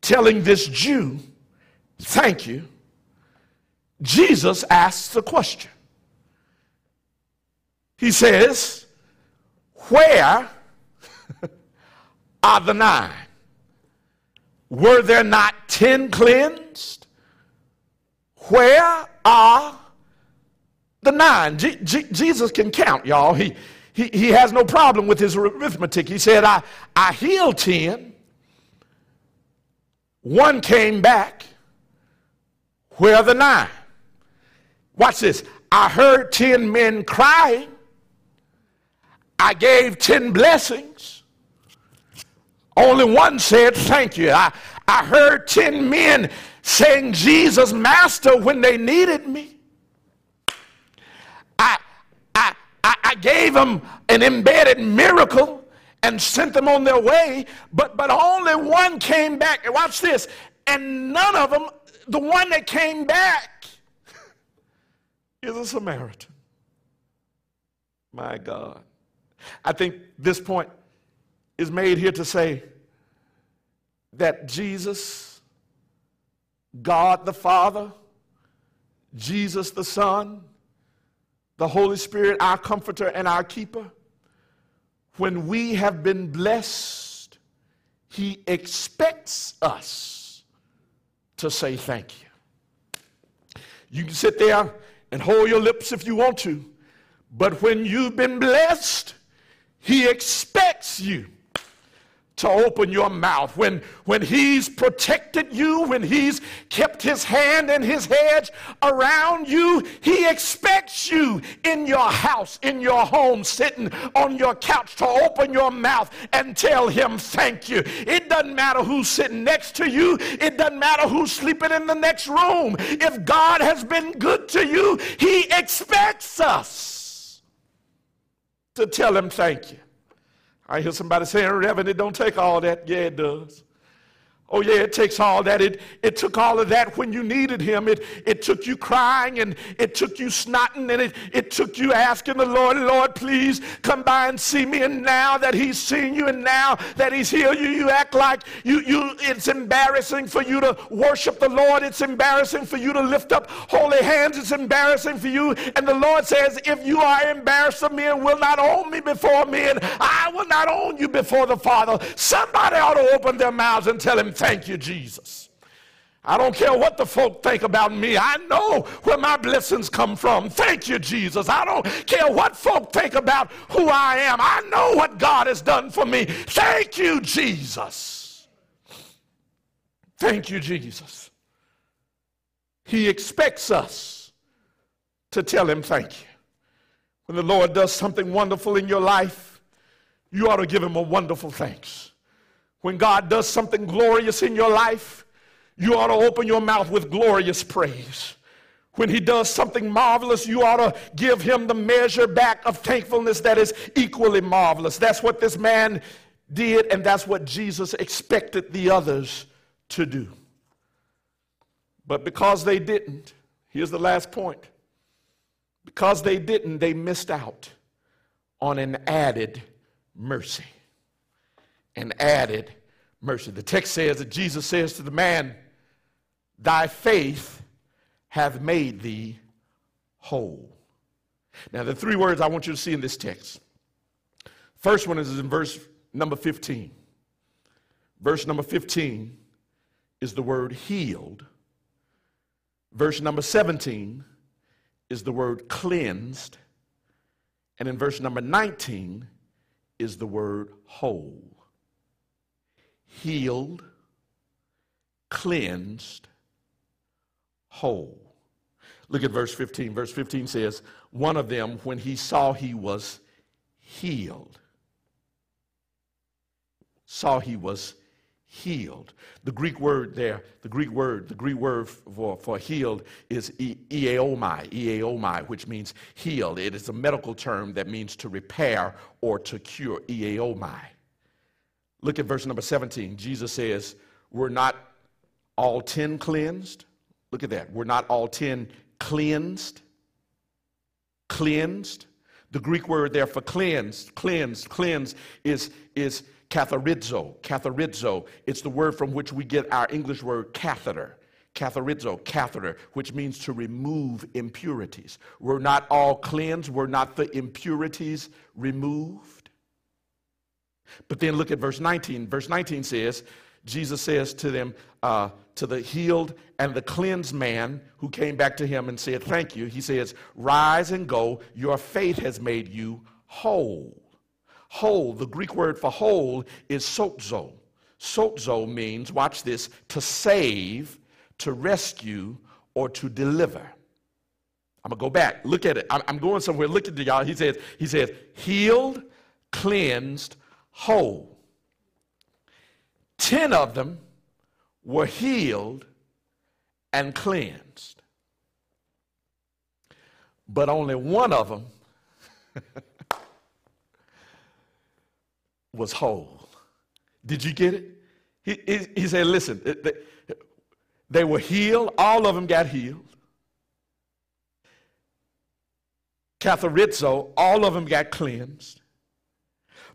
telling this Jew, thank you, Jesus asks a question. He says, where are the nine? Were there not ten cleansed? Where are the nine? G- G- Jesus can count, y'all. He, he, he has no problem with his arithmetic. He said, I, I healed ten. One came back. Where are the nine? Watch this. I heard ten men crying. I gave 10 blessings. Only one said, Thank you. I, I heard 10 men saying, Jesus, Master, when they needed me. I, I, I, gave them an embedded miracle and sent them on their way, but, but only one came back. Watch this. And none of them, the one that came back, is a Samaritan. My God. I think this point is made here to say that Jesus, God the Father, Jesus the Son, the Holy Spirit, our comforter and our keeper, when we have been blessed, He expects us to say thank you. You can sit there and hold your lips if you want to, but when you've been blessed, he expects you to open your mouth. When, when He's protected you, when He's kept His hand and His hedge around you, He expects you in your house, in your home, sitting on your couch to open your mouth and tell Him thank you. It doesn't matter who's sitting next to you, it doesn't matter who's sleeping in the next room. If God has been good to you, He expects us to tell him thank you. I hear somebody saying, Reverend, it don't take all that. Yeah, it does. Oh, yeah, it takes all that. It, it took all of that when you needed him. It, it took you crying and it took you snotting and it, it took you asking the Lord, Lord, please come by and see me. And now that he's seen you and now that he's healed you, you act like you, you, it's embarrassing for you to worship the Lord. It's embarrassing for you to lift up holy hands. It's embarrassing for you. And the Lord says, if you are embarrassed of me and will not own me before men, I will not own you before the Father. Somebody ought to open their mouths and tell him, Thank you, Jesus. I don't care what the folk think about me. I know where my blessings come from. Thank you, Jesus. I don't care what folk think about who I am. I know what God has done for me. Thank you, Jesus. Thank you, Jesus. He expects us to tell him thank you. When the Lord does something wonderful in your life, you ought to give him a wonderful thanks. When God does something glorious in your life, you ought to open your mouth with glorious praise. When he does something marvelous, you ought to give him the measure back of thankfulness that is equally marvelous. That's what this man did, and that's what Jesus expected the others to do. But because they didn't, here's the last point because they didn't, they missed out on an added mercy. And added mercy. The text says that Jesus says to the man, Thy faith hath made thee whole. Now, the three words I want you to see in this text. First one is in verse number 15. Verse number 15 is the word healed. Verse number 17 is the word cleansed. And in verse number 19 is the word whole. Healed, cleansed, whole. Look at verse 15. Verse 15 says, One of them, when he saw he was healed, saw he was healed. The Greek word there, the Greek word, the Greek word for, for healed is iaomai, iaomai, which means healed. It is a medical term that means to repair or to cure, iaomai. Look at verse number 17. Jesus says, We're not all 10 cleansed. Look at that. We're not all 10 cleansed. Cleansed. The Greek word there for cleansed, cleansed, cleansed is, is Catharizo, catharizo. It's the word from which we get our English word catheter. Catharizo, catheter, which means to remove impurities. We're not all cleansed, we're not the impurities removed. But then look at verse 19. Verse 19 says, Jesus says to them, uh, to the healed and the cleansed man who came back to him and said, Thank you. He says, Rise and go. Your faith has made you whole. Whole, the Greek word for whole is sozo. Sozo means, watch this, to save, to rescue, or to deliver. I'm gonna go back. Look at it. I'm going somewhere. Look at y'all. He says, he says, healed, cleansed, whole. Ten of them were healed and cleansed. But only one of them was whole. Did you get it? He, he, he said, listen, they, they were healed. All of them got healed. Catharizo, all of them got cleansed.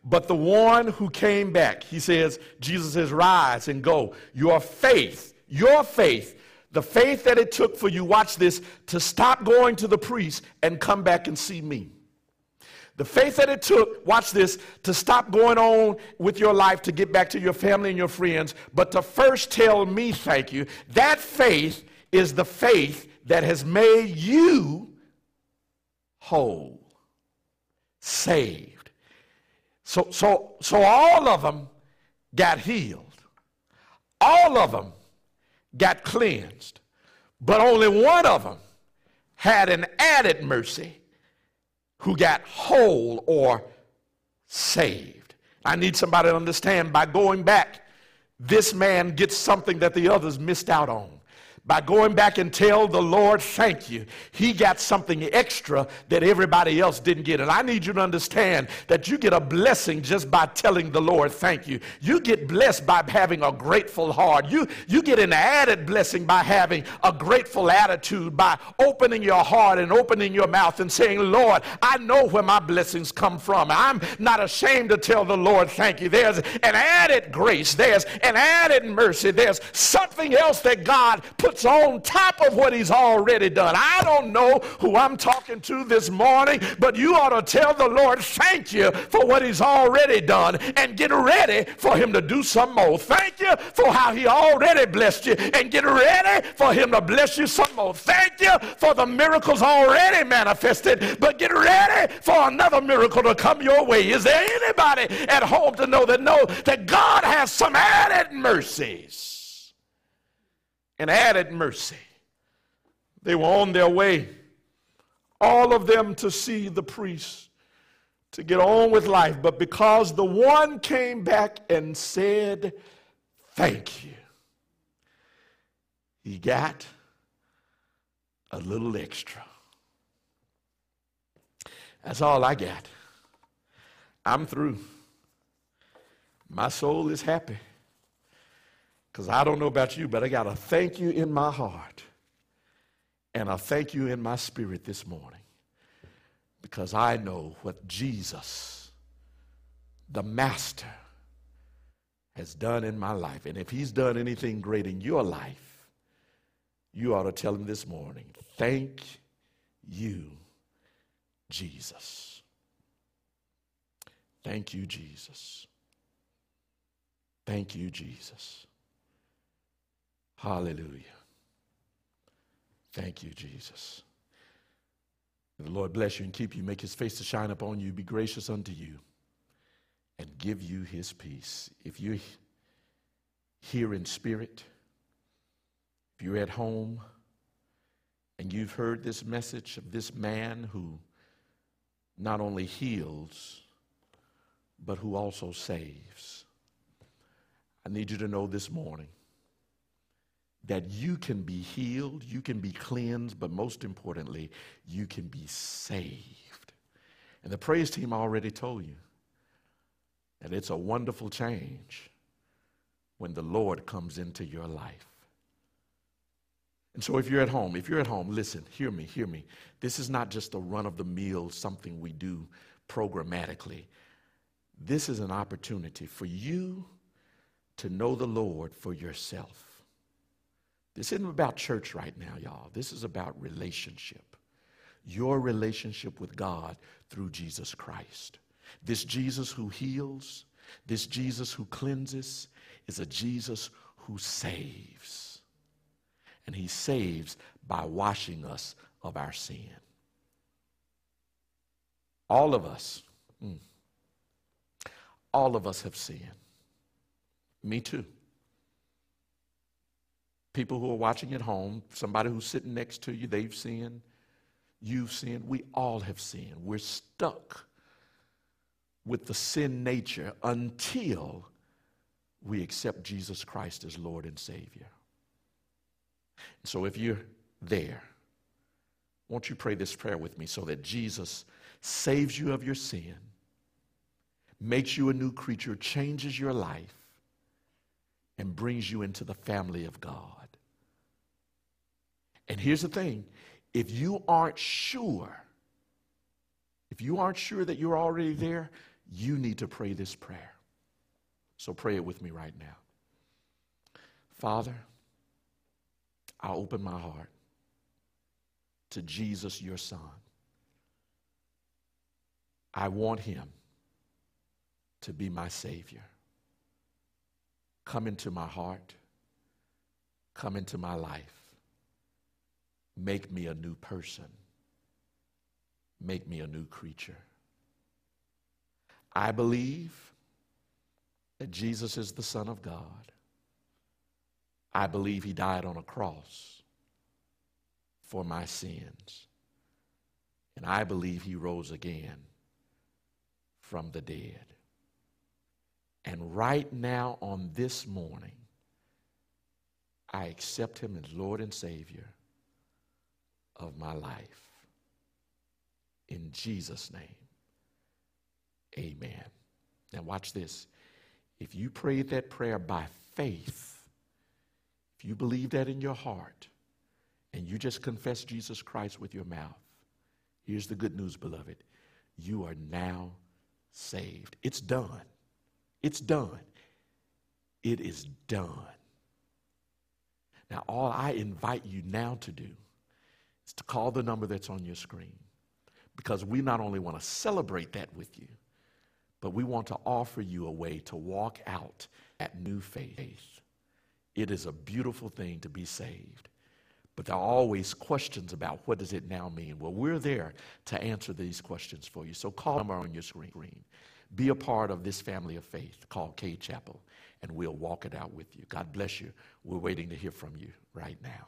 But the one who came back, he says, Jesus says, rise and go. Your faith, your faith, the faith that it took for you, watch this, to stop going to the priest and come back and see me. The faith that it took, watch this, to stop going on with your life to get back to your family and your friends, but to first tell me thank you. That faith is the faith that has made you whole, saved. So, so, so all of them got healed. All of them got cleansed. But only one of them had an added mercy who got whole or saved. I need somebody to understand by going back, this man gets something that the others missed out on by going back and tell the Lord, thank you. He got something extra that everybody else didn't get. And I need you to understand that you get a blessing just by telling the Lord, thank you. You get blessed by having a grateful heart. You, you get an added blessing by having a grateful attitude, by opening your heart and opening your mouth and saying, Lord, I know where my blessings come from. I'm not ashamed to tell the Lord, thank you. There's an added grace. There's an added mercy. There's something else that God put on top of what he's already done. I don't know who I'm talking to this morning, but you ought to tell the Lord, thank you for what he's already done and get ready for him to do some more. Thank you for how he already blessed you and get ready for him to bless you some more. Thank you for the miracles already manifested, but get ready for another miracle to come your way. Is there anybody at home to know that know that God has some added mercies? And added mercy. They were on their way, all of them to see the priest, to get on with life. But because the one came back and said, Thank you, he got a little extra. That's all I got. I'm through. My soul is happy. Because I don't know about you, but I got a thank you in my heart and a thank you in my spirit this morning. Because I know what Jesus, the Master, has done in my life. And if he's done anything great in your life, you ought to tell him this morning, thank you, Jesus. Thank you, Jesus. Thank you, Jesus. Hallelujah. Thank you, Jesus. May the Lord bless you and keep you, make his face to shine upon you, be gracious unto you, and give you his peace. If you're here in spirit, if you're at home, and you've heard this message of this man who not only heals, but who also saves, I need you to know this morning that you can be healed, you can be cleansed, but most importantly, you can be saved. And the praise team already told you that it's a wonderful change when the Lord comes into your life. And so, if you're at home, if you're at home, listen, hear me, hear me. This is not just a run of the mill, something we do programmatically. This is an opportunity for you to know the Lord for yourself. This isn't about church right now, y'all. This is about relationship. Your relationship with God through Jesus Christ. This Jesus who heals, this Jesus who cleanses, is a Jesus who saves. And he saves by washing us of our sin. All of us, mm, all of us have sinned. Me too people who are watching at home, somebody who's sitting next to you, they've sinned, you've sinned, we all have sinned. We're stuck with the sin nature until we accept Jesus Christ as Lord and Savior. So if you're there, won't you pray this prayer with me so that Jesus saves you of your sin, makes you a new creature, changes your life, and brings you into the family of God. And here's the thing if you aren't sure, if you aren't sure that you're already there, you need to pray this prayer. So pray it with me right now. Father, I open my heart to Jesus, your Son. I want him to be my Savior. Come into my heart. Come into my life. Make me a new person. Make me a new creature. I believe that Jesus is the Son of God. I believe he died on a cross for my sins. And I believe he rose again from the dead. And right now, on this morning, I accept him as Lord and Savior of my life. In Jesus' name, amen. Now, watch this. If you prayed that prayer by faith, if you believe that in your heart, and you just confess Jesus Christ with your mouth, here's the good news, beloved. You are now saved. It's done. It's done. It is done. Now, all I invite you now to do is to call the number that's on your screen because we not only want to celebrate that with you, but we want to offer you a way to walk out that new faith. It is a beautiful thing to be saved. But there are always questions about what does it now mean? Well, we're there to answer these questions for you. So call them on your screen. Be a part of this family of faith called Cade Chapel, and we'll walk it out with you. God bless you. We're waiting to hear from you right now.